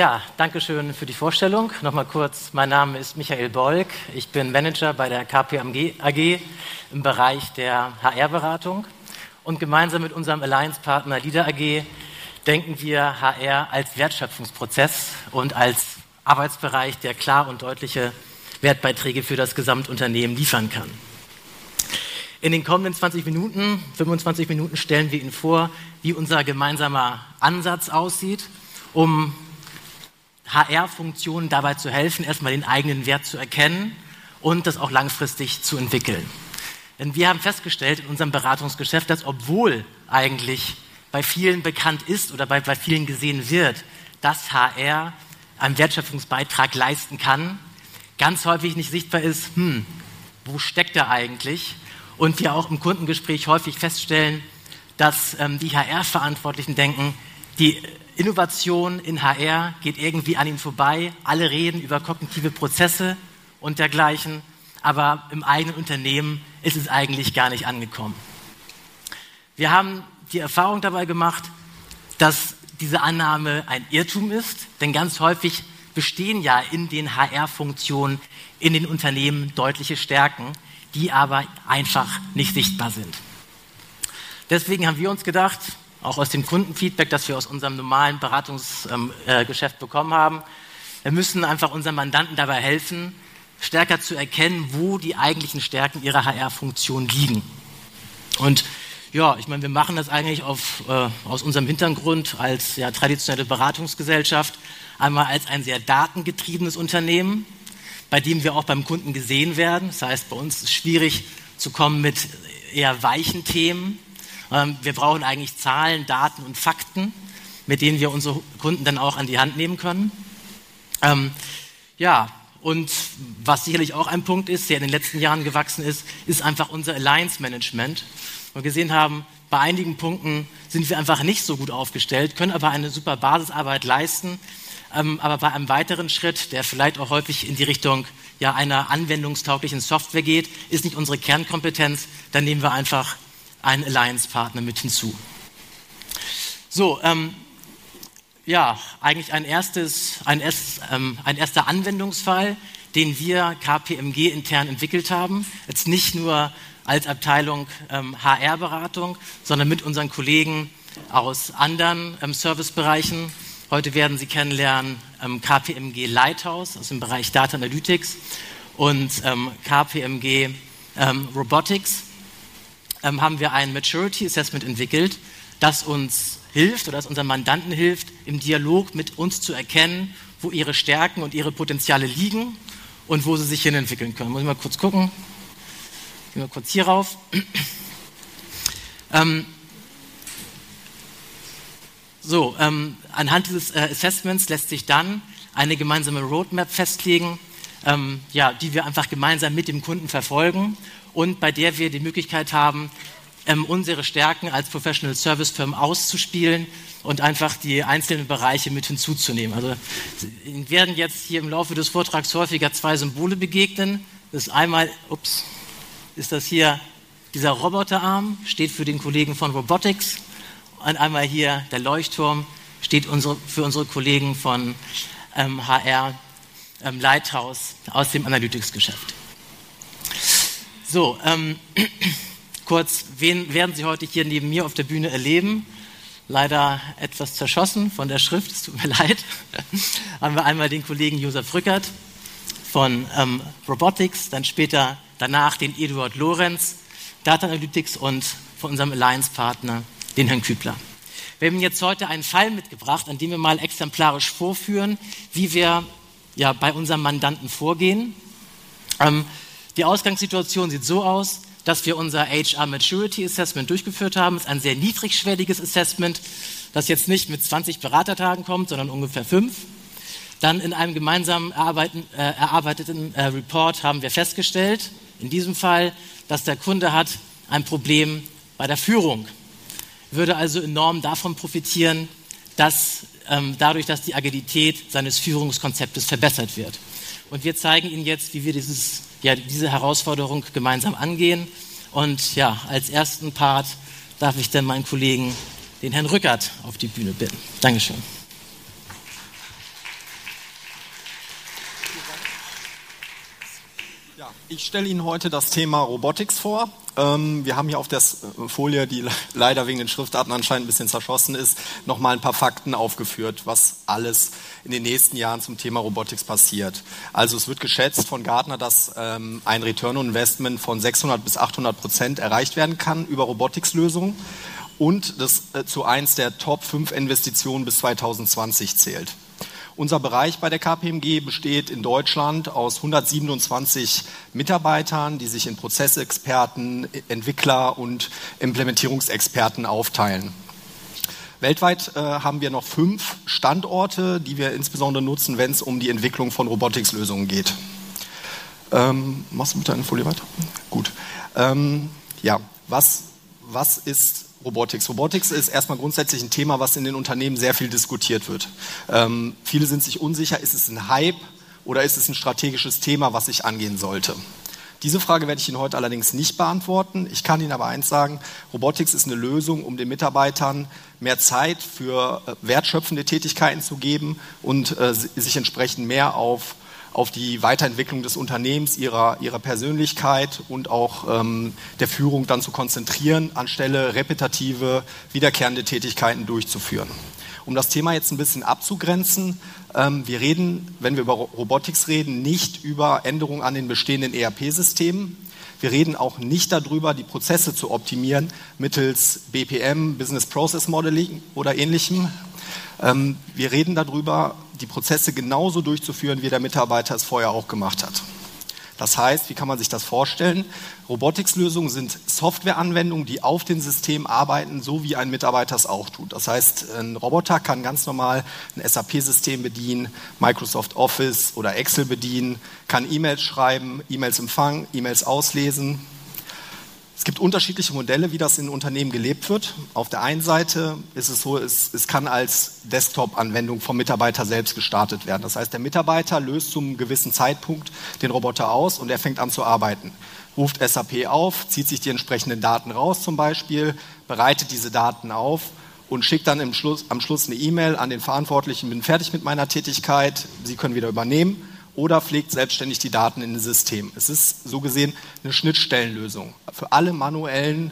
Ja, danke schön für die Vorstellung. Nochmal kurz, mein Name ist Michael Bolk. Ich bin Manager bei der KPMG AG im Bereich der HR-Beratung. Und gemeinsam mit unserem Alliance-Partner LIDA AG denken wir HR als Wertschöpfungsprozess und als Arbeitsbereich, der klar und deutliche Wertbeiträge für das Gesamtunternehmen liefern kann. In den kommenden 20 Minuten, 25 Minuten stellen wir Ihnen vor, wie unser gemeinsamer Ansatz aussieht, um HR-Funktionen dabei zu helfen, erstmal den eigenen Wert zu erkennen und das auch langfristig zu entwickeln. Denn wir haben festgestellt in unserem Beratungsgeschäft, dass obwohl eigentlich bei vielen bekannt ist oder bei, bei vielen gesehen wird, dass HR einen Wertschöpfungsbeitrag leisten kann, ganz häufig nicht sichtbar ist, hm, wo steckt er eigentlich? Und wir auch im Kundengespräch häufig feststellen, dass ähm, die HR-Verantwortlichen denken, die Innovation in HR geht irgendwie an ihnen vorbei. Alle reden über kognitive Prozesse und dergleichen, aber im eigenen Unternehmen ist es eigentlich gar nicht angekommen. Wir haben die Erfahrung dabei gemacht, dass diese Annahme ein Irrtum ist, denn ganz häufig bestehen ja in den HR-Funktionen in den Unternehmen deutliche Stärken, die aber einfach nicht sichtbar sind. Deswegen haben wir uns gedacht, auch aus dem Kundenfeedback, das wir aus unserem normalen Beratungsgeschäft ähm, bekommen haben. Wir müssen einfach unseren Mandanten dabei helfen, stärker zu erkennen, wo die eigentlichen Stärken ihrer HR-Funktion liegen. Und ja, ich meine, wir machen das eigentlich auf, äh, aus unserem Hintergrund als ja, traditionelle Beratungsgesellschaft, einmal als ein sehr datengetriebenes Unternehmen, bei dem wir auch beim Kunden gesehen werden. Das heißt, bei uns ist es schwierig zu kommen mit eher weichen Themen, wir brauchen eigentlich Zahlen, Daten und Fakten, mit denen wir unsere Kunden dann auch an die Hand nehmen können. Ähm, ja, und was sicherlich auch ein Punkt ist, der in den letzten Jahren gewachsen ist, ist einfach unser Alliance Management. Wir gesehen haben, bei einigen Punkten sind wir einfach nicht so gut aufgestellt, können aber eine super Basisarbeit leisten. Ähm, aber bei einem weiteren Schritt, der vielleicht auch häufig in die Richtung ja, einer anwendungstauglichen Software geht, ist nicht unsere Kernkompetenz. Dann nehmen wir einfach einen Alliance-Partner mit hinzu. So, ähm, ja, eigentlich ein, erstes, ein, erst, ähm, ein erster Anwendungsfall, den wir KPMG intern entwickelt haben. Jetzt nicht nur als Abteilung ähm, HR-Beratung, sondern mit unseren Kollegen aus anderen ähm, Servicebereichen. Heute werden Sie kennenlernen ähm, KPMG Lighthouse aus dem Bereich Data Analytics und ähm, KPMG ähm, Robotics ähm, haben wir ein Maturity Assessment entwickelt, das uns hilft oder das unseren Mandanten hilft, im Dialog mit uns zu erkennen, wo ihre Stärken und ihre Potenziale liegen und wo sie sich hin entwickeln können. Muss ich mal kurz gucken. Gehen wir kurz hier rauf. ähm, so, ähm, anhand dieses äh, Assessments lässt sich dann eine gemeinsame Roadmap festlegen, ähm, ja, die wir einfach gemeinsam mit dem Kunden verfolgen und bei der wir die Möglichkeit haben, ähm, unsere Stärken als Professional Service Firm auszuspielen und einfach die einzelnen Bereiche mit hinzuzunehmen. Also Ihnen werden jetzt hier im Laufe des Vortrags häufiger zwei Symbole begegnen. Das ist einmal, ups, ist das hier dieser Roboterarm, steht für den Kollegen von Robotics und einmal hier der Leuchtturm steht unsere, für unsere Kollegen von ähm, HR ähm, Lighthouse aus dem Analytics-Geschäft. So, ähm, kurz, wen werden Sie heute hier neben mir auf der Bühne erleben? Leider etwas zerschossen von der Schrift, es tut mir leid. Haben wir einmal den Kollegen Josef Rückert von ähm, Robotics, dann später danach den Eduard Lorenz, Data Analytics und von unserem Alliance-Partner, den Herrn Kübler. Wir haben jetzt heute einen Fall mitgebracht, an dem wir mal exemplarisch vorführen, wie wir ja, bei unserem Mandanten vorgehen. Ähm, die Ausgangssituation sieht so aus, dass wir unser HR Maturity Assessment durchgeführt haben. Es ist ein sehr niedrigschwelliges Assessment, das jetzt nicht mit 20 Beratertagen kommt, sondern ungefähr fünf. Dann in einem gemeinsam erarbeiteten, äh, erarbeiteten äh, Report haben wir festgestellt, in diesem Fall, dass der Kunde hat ein Problem bei der Führung. Würde also enorm davon profitieren, dass ähm, dadurch, dass die Agilität seines Führungskonzeptes verbessert wird. Und wir zeigen Ihnen jetzt, wie wir dieses ja, diese Herausforderung gemeinsam angehen. Und ja, als ersten Part darf ich dann meinen Kollegen, den Herrn Rückert, auf die Bühne bitten. Dankeschön. Ja, ich stelle Ihnen heute das Thema Robotics vor. Ähm, wir haben hier auf der äh, Folie, die leider wegen den Schriftarten anscheinend ein bisschen zerschossen ist, nochmal ein paar Fakten aufgeführt, was alles in den nächsten Jahren zum Thema Robotics passiert. Also es wird geschätzt von Gartner, dass ähm, ein Return on Investment von 600 bis 800 Prozent erreicht werden kann über Robotics-Lösungen und das äh, zu eins der Top 5 Investitionen bis 2020 zählt. Unser Bereich bei der KPMG besteht in Deutschland aus 127 Mitarbeitern, die sich in Prozessexperten, Entwickler und Implementierungsexperten aufteilen. Weltweit äh, haben wir noch fünf Standorte, die wir insbesondere nutzen, wenn es um die Entwicklung von Robotics-Lösungen geht. Ähm, machst du bitte eine Folie weiter? Gut. Ähm, ja, was, was ist Robotics. Robotics ist erstmal grundsätzlich ein Thema, was in den Unternehmen sehr viel diskutiert wird. Ähm, viele sind sich unsicher, ist es ein Hype oder ist es ein strategisches Thema, was ich angehen sollte? Diese Frage werde ich Ihnen heute allerdings nicht beantworten. Ich kann Ihnen aber eins sagen, Robotics ist eine Lösung, um den Mitarbeitern mehr Zeit für äh, wertschöpfende Tätigkeiten zu geben und äh, sich entsprechend mehr auf auf die Weiterentwicklung des Unternehmens, ihrer, ihrer Persönlichkeit und auch ähm, der Führung dann zu konzentrieren, anstelle repetitive, wiederkehrende Tätigkeiten durchzuführen. Um das Thema jetzt ein bisschen abzugrenzen, ähm, wir reden, wenn wir über Robotics reden, nicht über Änderungen an den bestehenden ERP-Systemen. Wir reden auch nicht darüber, die Prozesse zu optimieren mittels BPM, Business Process Modeling oder ähnlichem. Ähm, wir reden darüber, die Prozesse genauso durchzuführen, wie der Mitarbeiter es vorher auch gemacht hat. Das heißt, wie kann man sich das vorstellen? Robotics-Lösungen sind Softwareanwendungen, die auf den Systemen arbeiten, so wie ein Mitarbeiter es auch tut. Das heißt, ein Roboter kann ganz normal ein SAP-System bedienen, Microsoft Office oder Excel bedienen, kann E-Mails schreiben, E-Mails empfangen, E-Mails auslesen, es gibt unterschiedliche Modelle, wie das in Unternehmen gelebt wird. Auf der einen Seite ist es so, es, es kann als Desktop-Anwendung vom Mitarbeiter selbst gestartet werden. Das heißt, der Mitarbeiter löst zum gewissen Zeitpunkt den Roboter aus und er fängt an zu arbeiten. Ruft SAP auf, zieht sich die entsprechenden Daten raus zum Beispiel, bereitet diese Daten auf und schickt dann Schluss, am Schluss eine E-Mail an den Verantwortlichen, bin fertig mit meiner Tätigkeit, Sie können wieder übernehmen oder pflegt selbstständig die Daten in ein System. Es ist so gesehen eine Schnittstellenlösung für alle manuellen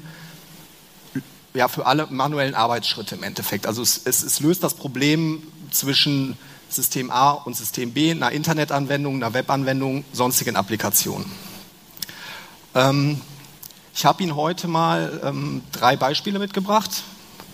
ja, für alle manuellen Arbeitsschritte im Endeffekt. Also es, es, es, löst das Problem zwischen System A und System B, einer Internetanwendung, einer Webanwendung, sonstigen Applikationen. Ähm, ich habe Ihnen heute mal ähm, drei Beispiele mitgebracht,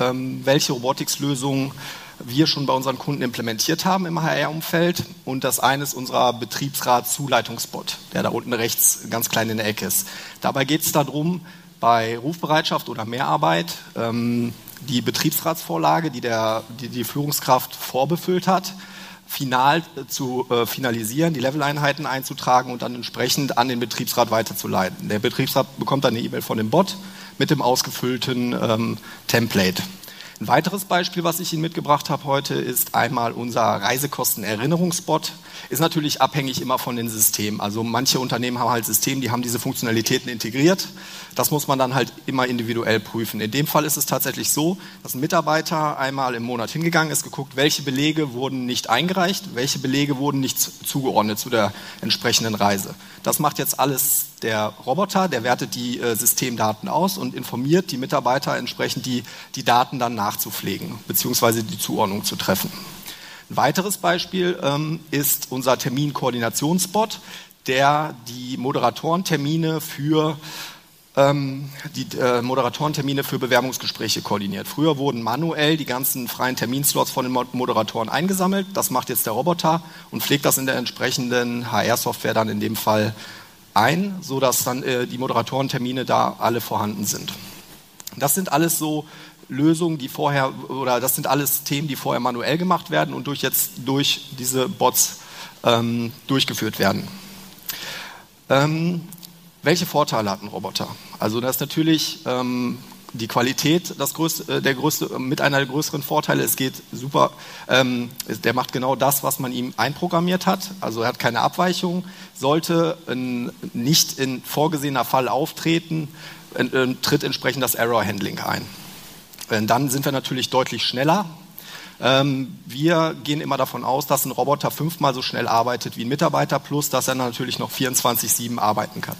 ähm, welche Robotics-Lösungen wir schon bei unseren Kunden implementiert haben im HR-Umfeld. Und das eine ist unser Betriebsrat-Zuleitungsbot, der da unten rechts ganz klein in der Ecke ist. Dabei geht es darum, bei Rufbereitschaft oder Mehrarbeit ähm, die Betriebsratsvorlage, die, der, die die Führungskraft vorbefüllt hat, final zu äh, finalisieren, die Leveleinheiten einzutragen und dann entsprechend an den Betriebsrat weiterzuleiten. Der Betriebsrat bekommt dann eine E-Mail von dem Bot mit dem ausgefüllten ähm, Template. Ein weiteres Beispiel, was ich Ihnen mitgebracht habe heute, ist einmal unser Reisekostenerinnerungsbot. Ist natürlich abhängig immer von den Systemen. Also manche Unternehmen haben halt Systeme, die haben diese Funktionalitäten integriert. Das muss man dann halt immer individuell prüfen. In dem Fall ist es tatsächlich so, dass ein Mitarbeiter einmal im Monat hingegangen ist, geguckt, welche Belege wurden nicht eingereicht, welche Belege wurden nicht zugeordnet zu der entsprechenden Reise. Das macht jetzt alles der Roboter, der wertet die äh, Systemdaten aus und informiert die Mitarbeiter entsprechend, die, die Daten dann nachzupflegen bzw. die Zuordnung zu treffen. Ein weiteres Beispiel ähm, ist unser Terminkoordinationsbot, der die Moderatorentermine für ähm, die äh, Moderatorentermine für Bewerbungsgespräche koordiniert. Früher wurden manuell die ganzen freien Terminslots von den Moderatoren eingesammelt. Das macht jetzt der Roboter und pflegt das in der entsprechenden HR-Software dann in dem Fall ein, sodass dann äh, die Moderatorentermine da alle vorhanden sind. Das sind alles so Lösungen, die vorher, oder das sind alles Themen, die vorher manuell gemacht werden und durch jetzt durch diese Bots ähm, durchgeführt werden. Ähm, welche Vorteile hat ein Roboter? Also das ist natürlich ähm, die Qualität das größte, äh, der größte, mit einer der größeren Vorteile. Es geht super, ähm, der macht genau das, was man ihm einprogrammiert hat. Also er hat keine Abweichung. Sollte ein nicht in vorgesehener Fall auftreten, äh, tritt entsprechend das Error Handling ein. Dann sind wir natürlich deutlich schneller. Ähm, wir gehen immer davon aus, dass ein Roboter fünfmal so schnell arbeitet wie ein Mitarbeiter, plus dass er natürlich noch 24-7 arbeiten kann.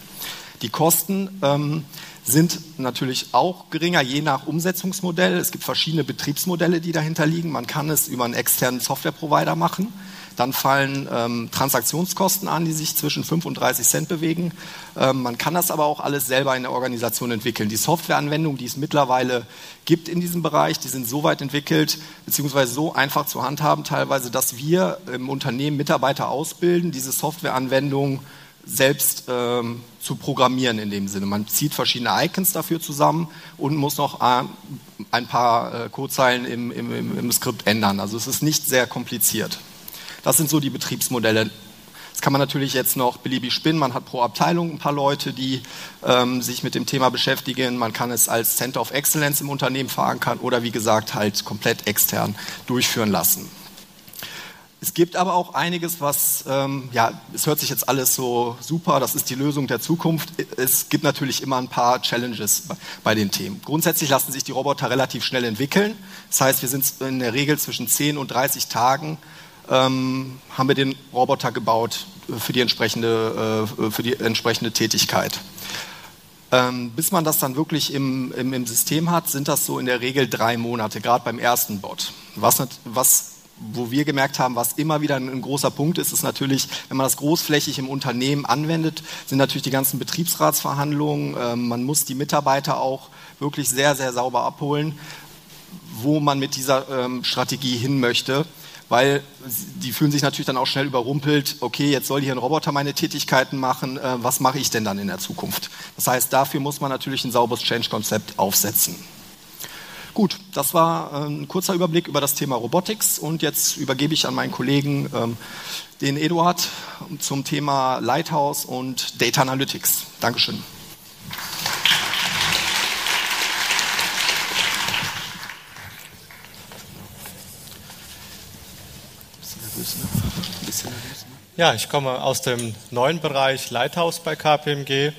Die Kosten ähm, sind natürlich auch geringer, je nach Umsetzungsmodell. Es gibt verschiedene Betriebsmodelle, die dahinter liegen. Man kann es über einen externen Softwareprovider machen. Dann fallen ähm, Transaktionskosten an, die sich zwischen 5 und 30 Cent bewegen. Ähm, man kann das aber auch alles selber in der Organisation entwickeln. Die Softwareanwendungen, die es mittlerweile gibt in diesem Bereich, die sind so weit entwickelt, beziehungsweise so einfach zu handhaben teilweise, dass wir im Unternehmen Mitarbeiter ausbilden, diese Softwareanwendungen selbst ähm, zu programmieren in dem Sinne. Man zieht verschiedene Icons dafür zusammen und muss noch äh, ein paar äh, Codezeilen im, im, im Skript ändern. Also es ist nicht sehr kompliziert. Das sind so die Betriebsmodelle. Das kann man natürlich jetzt noch beliebig spinnen. Man hat pro Abteilung ein paar Leute, die ähm, sich mit dem Thema beschäftigen. Man kann es als Center of Excellence im Unternehmen verankern oder wie gesagt halt komplett extern durchführen lassen. Es gibt aber auch einiges, was, ähm, ja, es hört sich jetzt alles so super, das ist die Lösung der Zukunft. Es gibt natürlich immer ein paar Challenges bei den Themen. Grundsätzlich lassen sich die Roboter relativ schnell entwickeln. Das heißt, wir sind in der Regel zwischen 10 und 30 Tagen ähm, haben wir den Roboter gebaut für die entsprechende, äh, für die entsprechende Tätigkeit. Ähm, bis man das dann wirklich im, im, im, System hat, sind das so in der Regel drei Monate, gerade beim ersten Bot. Was, was, wo wir gemerkt haben, was immer wieder ein, großer Punkt ist, ist natürlich, wenn man das großflächig im Unternehmen anwendet, sind natürlich die ganzen Betriebsratsverhandlungen. Ähm, man muss die Mitarbeiter auch wirklich sehr, sehr sauber abholen, wo man mit dieser ähm, Strategie hin möchte weil die fühlen sich natürlich dann auch schnell überrumpelt, okay, jetzt soll hier ein Roboter meine Tätigkeiten machen, äh, was mache ich denn dann in der Zukunft? Das heißt, dafür muss man natürlich ein sauberes Change-Konzept aufsetzen. Gut, das war äh, ein kurzer Überblick über das Thema Robotics und jetzt übergebe ich an meinen Kollegen, ähm, den Eduard, zum Thema Lighthouse und Data Analytics. Dankeschön. Ja, ich komme aus dem neuen Bereich Lighthouse bei KPMG.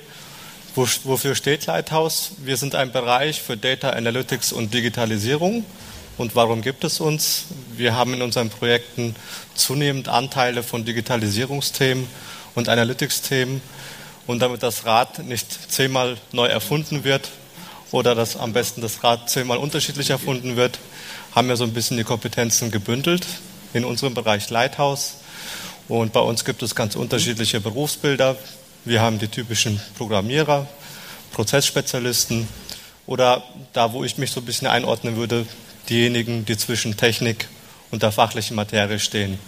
Wofür steht Lighthouse? Wir sind ein Bereich für Data Analytics und Digitalisierung. Und warum gibt es uns? Wir haben in unseren Projekten zunehmend Anteile von Digitalisierungsthemen und Analytics-Themen. Und damit das Rad nicht zehnmal neu erfunden wird oder dass am besten das Rad zehnmal unterschiedlich erfunden wird, haben wir so ein bisschen die Kompetenzen gebündelt in unserem Bereich Lighthouse. Und bei uns gibt es ganz unterschiedliche Berufsbilder. Wir haben die typischen Programmierer, Prozessspezialisten oder da, wo ich mich so ein bisschen einordnen würde, diejenigen, die zwischen Technik und der fachlichen Materie stehen.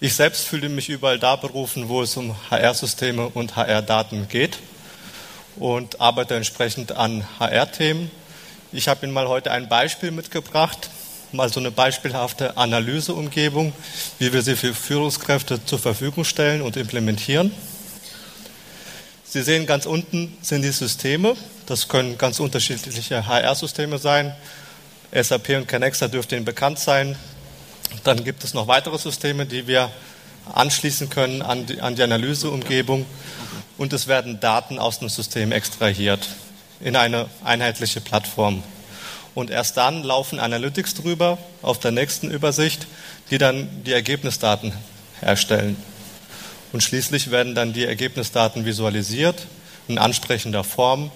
Ich selbst fühle mich überall da berufen, wo es um HR-Systeme und HR-Daten geht und arbeite entsprechend an HR-Themen. Ich habe Ihnen mal heute ein Beispiel mitgebracht mal so eine beispielhafte Analyseumgebung, wie wir sie für Führungskräfte zur Verfügung stellen und implementieren. Sie sehen ganz unten sind die Systeme. Das können ganz unterschiedliche HR-Systeme sein. SAP und Connexa dürfte Ihnen bekannt sein. Dann gibt es noch weitere Systeme, die wir anschließen können an die, an die Analyseumgebung. Und es werden Daten aus dem System extrahiert in eine einheitliche Plattform und erst dann laufen Analytics drüber auf der nächsten Übersicht, die dann die Ergebnisdaten herstellen. Und schließlich werden dann die Ergebnisdaten visualisiert in ansprechender Form.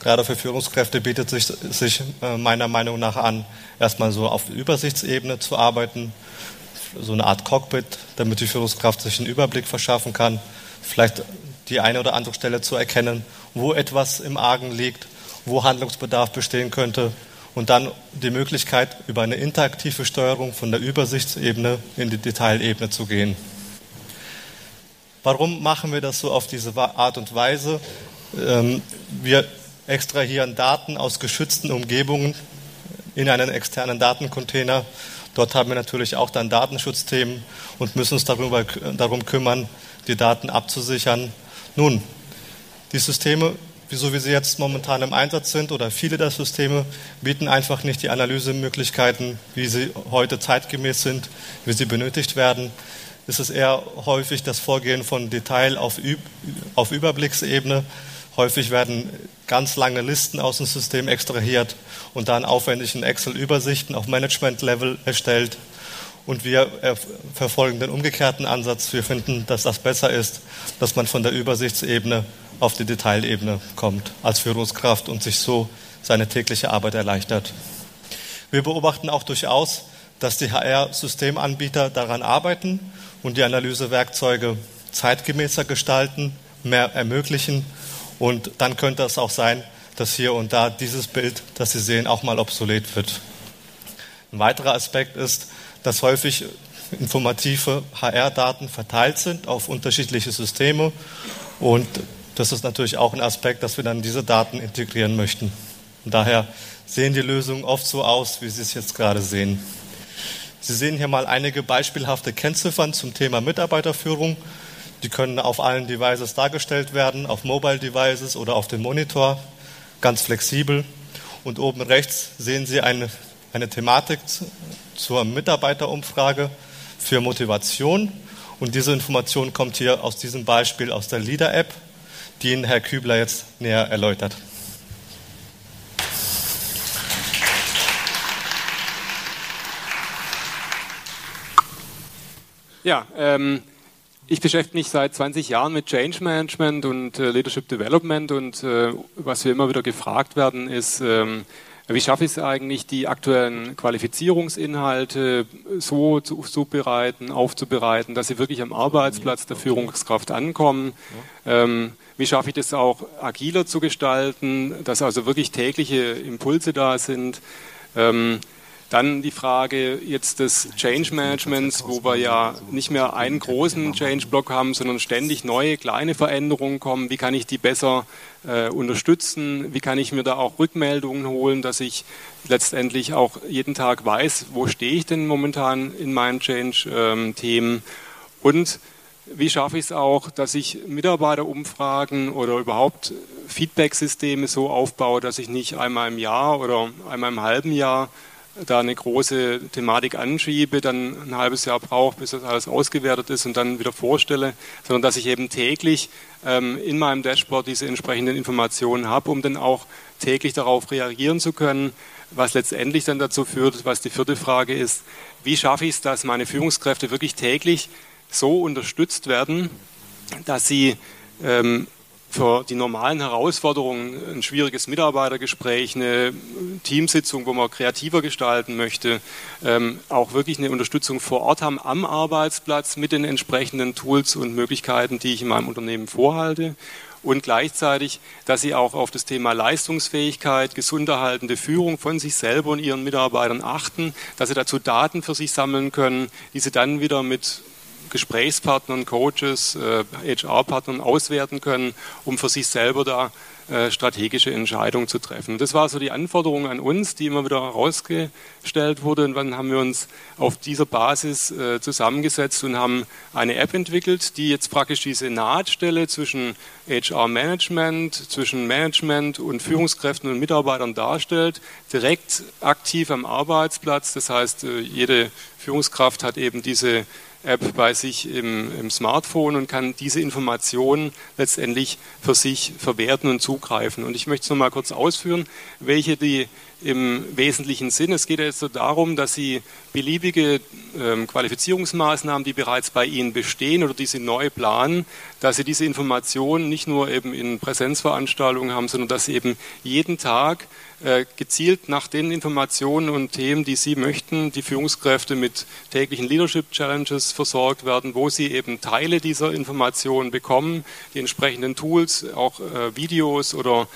Gerade für Führungskräfte bietet sich, sich äh, meiner Meinung nach an, erstmal so auf Übersichtsebene zu arbeiten, so eine Art Cockpit, damit die Führungskraft sich einen Überblick verschaffen kann, vielleicht die eine oder andere Stelle zu erkennen, wo etwas im Argen liegt, wo Handlungsbedarf bestehen könnte und dann die Möglichkeit, über eine interaktive Steuerung von der Übersichtsebene in die Detailebene zu gehen. Warum machen wir das so auf diese Art und Weise? Ähm, wir extrahieren Daten aus geschützten Umgebungen in einen externen Datencontainer. Dort haben wir natürlich auch dann Datenschutzthemen und müssen uns darüber, darum kümmern, die Daten abzusichern. Nun, die Systeme so wie sie jetzt momentan im Einsatz sind oder viele der Systeme bieten einfach nicht die Analysemöglichkeiten, wie sie heute zeitgemäß sind, wie sie benötigt werden. Es ist eher häufig das Vorgehen von Detail auf, auf Überblicksebene. Häufig werden ganz lange Listen aus dem System extrahiert und dann aufwendig in Excel-Übersichten auf Management-Level erstellt. Und wir verfolgen den umgekehrten Ansatz. Wir finden, dass das besser ist, dass man von der Übersichtsebene auf die Detailebene kommt als Führungskraft und sich so seine tägliche Arbeit erleichtert. Wir beobachten auch durchaus, dass die HR-Systemanbieter daran arbeiten und die Analysewerkzeuge zeitgemäßer gestalten, mehr ermöglichen. Und dann könnte es auch sein, dass hier und da dieses Bild, das Sie sehen, auch mal obsolet wird. Ein weiterer Aspekt ist, dass häufig informative HR-Daten verteilt sind auf unterschiedliche Systeme. Und das ist natürlich auch ein Aspekt, dass wir dann diese Daten integrieren möchten. Und daher sehen die Lösungen oft so aus, wie Sie es jetzt gerade sehen. Sie sehen hier mal einige beispielhafte Kennziffern zum Thema Mitarbeiterführung. Die können auf allen Devices dargestellt werden, auf Mobile Devices oder auf dem Monitor, ganz flexibel. Und oben rechts sehen Sie eine, eine Thematik zur Mitarbeiterumfrage für Motivation. Und diese Information kommt hier aus diesem Beispiel aus der Leader-App, die Ihnen Herr Kübler jetzt näher erläutert. Ja, ähm, ich beschäftige mich seit 20 Jahren mit Change Management und äh, Leadership Development und äh, was wir immer wieder gefragt werden ist, ähm, wie schaffe ich es eigentlich, die aktuellen Qualifizierungsinhalte so zuzubereiten, aufzubereiten, dass sie wirklich am Arbeitsplatz der Führungskraft ankommen? Ähm, wie schaffe ich das auch agiler zu gestalten, dass also wirklich tägliche Impulse da sind? Ähm, dann die Frage jetzt des Change Managements, wo wir ja nicht mehr einen großen Change-Block haben, sondern ständig neue kleine Veränderungen kommen. Wie kann ich die besser äh, unterstützen? Wie kann ich mir da auch Rückmeldungen holen, dass ich letztendlich auch jeden Tag weiß, wo stehe ich denn momentan in meinen Change-Themen? Und wie schaffe ich es auch, dass ich Mitarbeiterumfragen oder überhaupt Feedback-Systeme so aufbaue, dass ich nicht einmal im Jahr oder einmal im halben Jahr da eine große Thematik anschiebe, dann ein halbes Jahr brauche, bis das alles ausgewertet ist und dann wieder vorstelle, sondern dass ich eben täglich ähm, in meinem Dashboard diese entsprechenden Informationen habe, um dann auch täglich darauf reagieren zu können, was letztendlich dann dazu führt, was die vierte Frage ist, wie schaffe ich es, dass meine Führungskräfte wirklich täglich so unterstützt werden, dass sie ähm, für die normalen Herausforderungen, ein schwieriges Mitarbeitergespräch, eine Teamsitzung, wo man kreativer gestalten möchte, ähm, auch wirklich eine Unterstützung vor Ort haben am Arbeitsplatz mit den entsprechenden Tools und Möglichkeiten, die ich in meinem Unternehmen vorhalte. Und gleichzeitig, dass sie auch auf das Thema Leistungsfähigkeit, gesunderhaltende Führung von sich selber und ihren Mitarbeitern achten, dass sie dazu Daten für sich sammeln können, die sie dann wieder mit Gesprächspartnern, Coaches, HR-Partnern äh, auswerten können, um für sich selber da äh, strategische Entscheidungen zu treffen. Das war so die Anforderung an uns, die immer wieder herausgestellt wurde. Und dann haben wir uns auf dieser Basis äh, zusammengesetzt und haben eine App entwickelt, die jetzt praktisch diese Nahtstelle zwischen HR-Management, zwischen Management und Führungskräften und Mitarbeitern darstellt, direkt aktiv am Arbeitsplatz. Das heißt, jede Führungskraft hat eben diese App bei sich im, im, Smartphone und kann diese Informationen letztendlich für sich verwerten und zugreifen. Und ich möchte es nochmal kurz ausführen, welche die im Wesentlichen sind. Es geht jetzt so darum, dass Sie beliebige ähm, Qualifizierungsmaßnahmen, die bereits bei Ihnen bestehen oder die Sie neu planen, dass Sie diese Informationen nicht nur eben in Präsenzveranstaltungen haben, sondern dass Sie eben jeden Tag äh, gezielt nach den Informationen und Themen, die Sie möchten, die Führungskräfte mit täglichen Leadership Challenges versorgt werden, wo Sie eben Teile dieser Informationen bekommen, die entsprechenden Tools, auch äh, Videos oder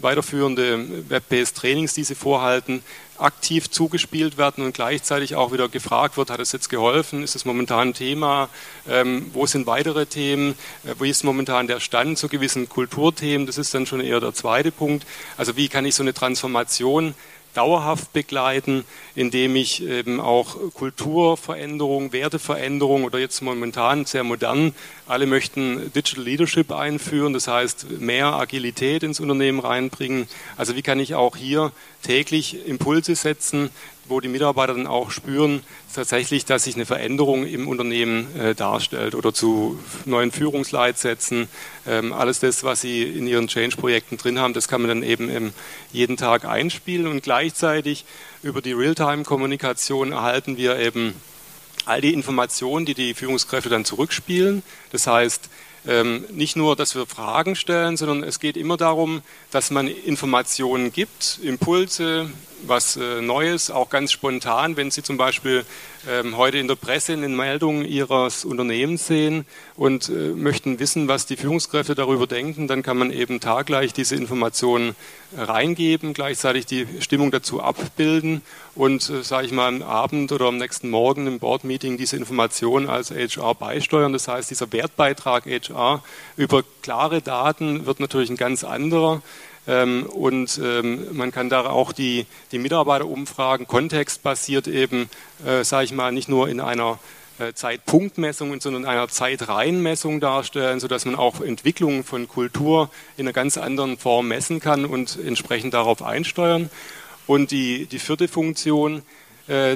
weiterführende Web-based Trainings, die Sie vorhalten, aktiv zugespielt werden und gleichzeitig auch wieder gefragt wird, hat es jetzt geholfen, ist es momentan ein Thema, ähm, wo sind weitere Themen, äh, wie ist momentan der Stand zu gewissen Kulturthemen, das ist dann schon eher der zweite Punkt. Also wie kann ich so eine Transformation dauerhaft begleiten, indem ich eben auch Kulturveränderung, Werteveränderung oder jetzt momentan sehr modern, alle möchten Digital Leadership einführen, das heißt mehr Agilität ins Unternehmen reinbringen. Also wie kann ich auch hier täglich Impulse setzen, wo die Mitarbeiter dann auch spüren, tatsächlich, dass sich eine Veränderung im Unternehmen äh, darstellt oder zu neuen Führungsleitsätzen. Ähm, alles das, was sie in ihren Change-Projekten drin haben, das kann man dann eben ähm, jeden Tag einspielen und gleichzeitig über die Realtime-Kommunikation erhalten wir eben all die Informationen, die die Führungskräfte dann zurückspielen. Das heißt, ähm, nicht nur, dass wir Fragen stellen, sondern es geht immer darum, dass man Informationen gibt, Impulse, was äh, Neues, auch ganz spontan, wenn Sie zum Beispiel ähm, heute in der Presse eine Meldung Ihres Unternehmens sehen und äh, möchten wissen, was die Führungskräfte darüber denken, dann kann man eben taggleich diese Informationen reingeben, gleichzeitig die Stimmung dazu abbilden und, äh, sage ich mal, am Abend oder am nächsten Morgen im Board-Meeting diese Informationen als HR beisteuern. Das heißt, dieser Wertbeitrag HR über klare Daten wird natürlich ein ganz anderer. Ähm, und ähm, man kann da auch die, die Mitarbeiterumfragen kontextbasiert eben, äh, sage ich mal, nicht nur in einer äh, Zeitpunktmessung, sondern in einer Zeitreihenmessung darstellen, sodass man auch Entwicklungen von Kultur in einer ganz anderen Form messen kann und entsprechend darauf einsteuern. Und die, die vierte Funktion,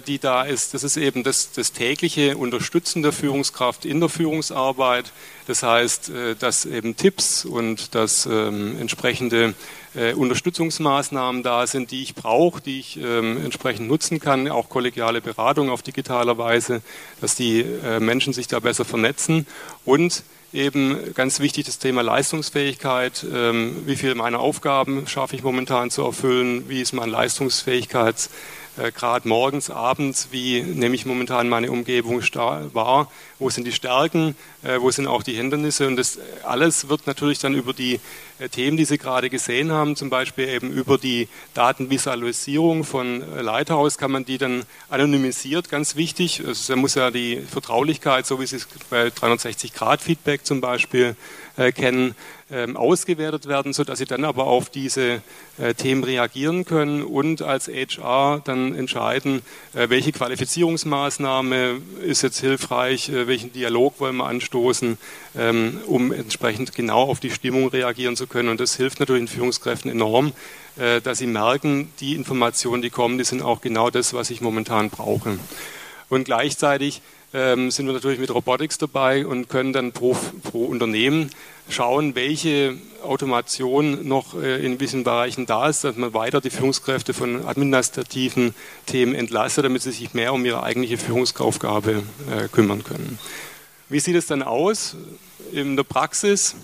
die da ist, das ist eben das, das tägliche Unterstützen der Führungskraft in der Führungsarbeit. Das heißt, äh, dass eben Tipps und dass ähm, entsprechende äh, Unterstützungsmaßnahmen da sind, die ich brauche, die ich ähm, entsprechend nutzen kann, auch kollegiale Beratung auf digitaler Weise, dass die äh, Menschen sich da besser vernetzen und eben ganz wichtig das Thema Leistungsfähigkeit. Ähm, wie viele meiner Aufgaben schaffe ich momentan zu erfüllen? Wie ist mein Leistungsfähigkeits äh, gerade morgens, abends, wie nehme ich momentan meine Umgebung wahr, wo sind die Stärken, äh, wo sind auch die Hindernisse? Und das alles wird natürlich dann über die Themen, die Sie gerade gesehen haben, zum Beispiel eben über die Datenvisualisierung von Lighthouse kann man die dann anonymisiert, ganz wichtig, also da muss ja die Vertraulichkeit, so wie Sie es bei 360-Grad-Feedback zum Beispiel kennen, ähm, ausgewertet werden, sodass sie dann aber auf diese äh, Themen reagieren können und als HR dann entscheiden, äh, welche Qualifizierungsmaßnahme ist jetzt hilfreich, äh, welchen Dialog wollen wir anstoßen, ähm, um entsprechend genau auf die Stimmung reagieren zu können. Und das hilft natürlich den Führungskräften enorm, dass sie merken, die Informationen, die kommen, die sind auch genau das, was ich momentan brauche. Und gleichzeitig ähm, sind wir natürlich mit Robotics dabei und können dann pro, pro Unternehmen schauen, welche Automation noch äh, in gewissen Bereichen da ist, dass man weiter die Führungskräfte von administrativen Themen entlastet, damit sie sich mehr um ihre eigentliche Führungsaufgabe äh, kümmern können. Wie sieht es dann aus in der Praxis?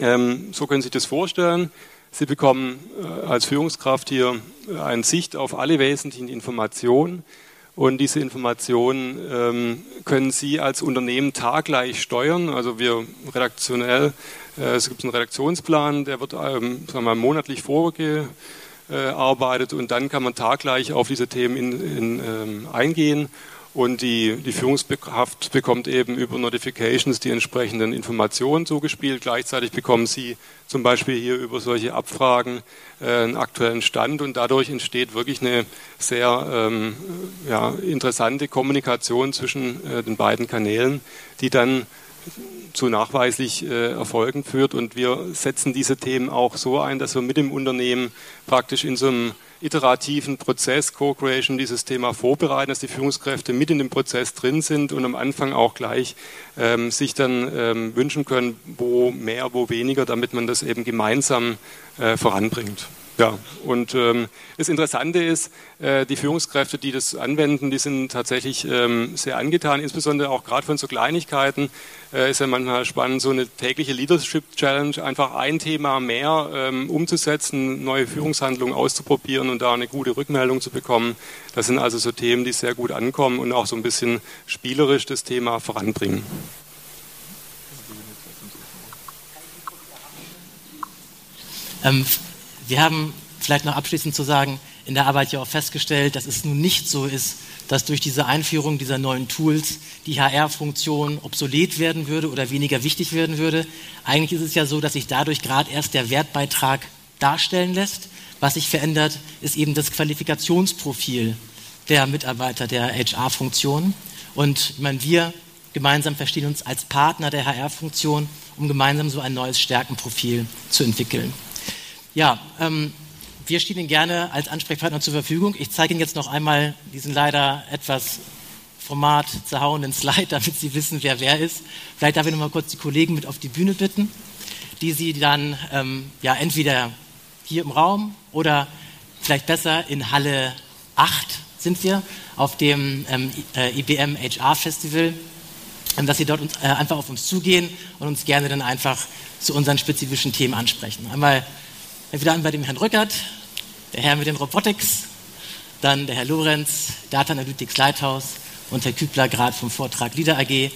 Ähm, so können Sie sich das vorstellen. Sie bekommen äh, als Führungskraft hier eine Sicht auf alle wesentlichen Informationen. Und diese Informationen ähm, können Sie als Unternehmen taggleich steuern. Also wir redaktionell, äh, es gibt einen Redaktionsplan, der wird ähm, sagen wir mal, monatlich vorgearbeitet und dann kann man taggleich auf diese Themen in, in, ähm, eingehen und die, die Führungskraft bekommt eben über Notifications die entsprechenden Informationen zugespielt. Gleichzeitig bekommen Sie zum Beispiel hier über solche Abfragen äh, einen aktuellen Stand und dadurch entsteht wirklich eine sehr ähm, ja, interessante Kommunikation zwischen äh, den beiden Kanälen, die dann zu nachweislich äh, Erfolgen führt. Und wir setzen diese Themen auch so ein, dass wir mit dem Unternehmen praktisch in so einem iterativen Prozess Co-Creation dieses Thema vorbereiten, dass die Führungskräfte mit in dem Prozess drin sind und am Anfang auch gleich ähm, sich dann ähm, wünschen können, wo mehr, wo weniger, damit man das eben gemeinsam äh, voranbringt. Ja, und ähm, das Interessante ist, äh, die Führungskräfte, die das anwenden, die sind tatsächlich ähm, sehr angetan, insbesondere auch gerade von so Kleinigkeiten. Äh, ist ja manchmal spannend, so eine tägliche Leadership Challenge, einfach ein Thema mehr ähm, umzusetzen, neue Führungshandlungen auszuprobieren und da eine gute Rückmeldung zu bekommen. Das sind also so Themen, die sehr gut ankommen und auch so ein bisschen spielerisch das Thema voranbringen. Ähm, wir haben vielleicht noch abschließend zu sagen, in der Arbeit ja auch festgestellt, dass es nun nicht so ist, dass durch diese Einführung dieser neuen Tools die HR-Funktion obsolet werden würde oder weniger wichtig werden würde. Eigentlich ist es ja so, dass sich dadurch gerade erst der Wertbeitrag darstellen lässt. Was sich verändert, ist eben das Qualifikationsprofil der Mitarbeiter der HR-Funktion. Und ich meine, wir gemeinsam verstehen uns als Partner der HR-Funktion, um gemeinsam so ein neues Stärkenprofil zu entwickeln. Ja, ähm, wir stehen Ihnen gerne als Ansprechpartner zur Verfügung. Ich zeige Ihnen jetzt noch einmal diesen leider etwas Format zerhauenen Slide, damit Sie wissen, wer wer ist. Vielleicht darf ich noch mal kurz die Kollegen mit auf die Bühne bitten, die Sie dann ähm, ja entweder hier im Raum oder vielleicht besser in Halle 8 sind wir auf dem ähm, IBM äh, HR Festival, ähm, dass Sie dort uns, äh, einfach auf uns zugehen und uns gerne dann einfach zu unseren spezifischen Themen ansprechen. Einmal entweder bei dem Herrn Rückert, der Herr mit den Robotics, dann der Herr Lorenz, Data Analytics Lighthouse und Herr Kübler gerade vom Vortrag Leader AG.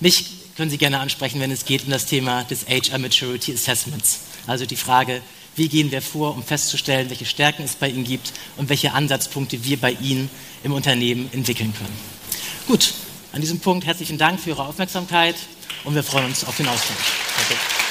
Mich können Sie gerne ansprechen, wenn es geht um das Thema des HR Maturity Assessments. Also die Frage, wie gehen wir vor, um festzustellen, welche Stärken es bei Ihnen gibt und welche Ansatzpunkte wir bei Ihnen im Unternehmen entwickeln können. Gut, an diesem Punkt herzlichen Dank für Ihre Aufmerksamkeit und wir freuen uns auf den Austausch. Danke.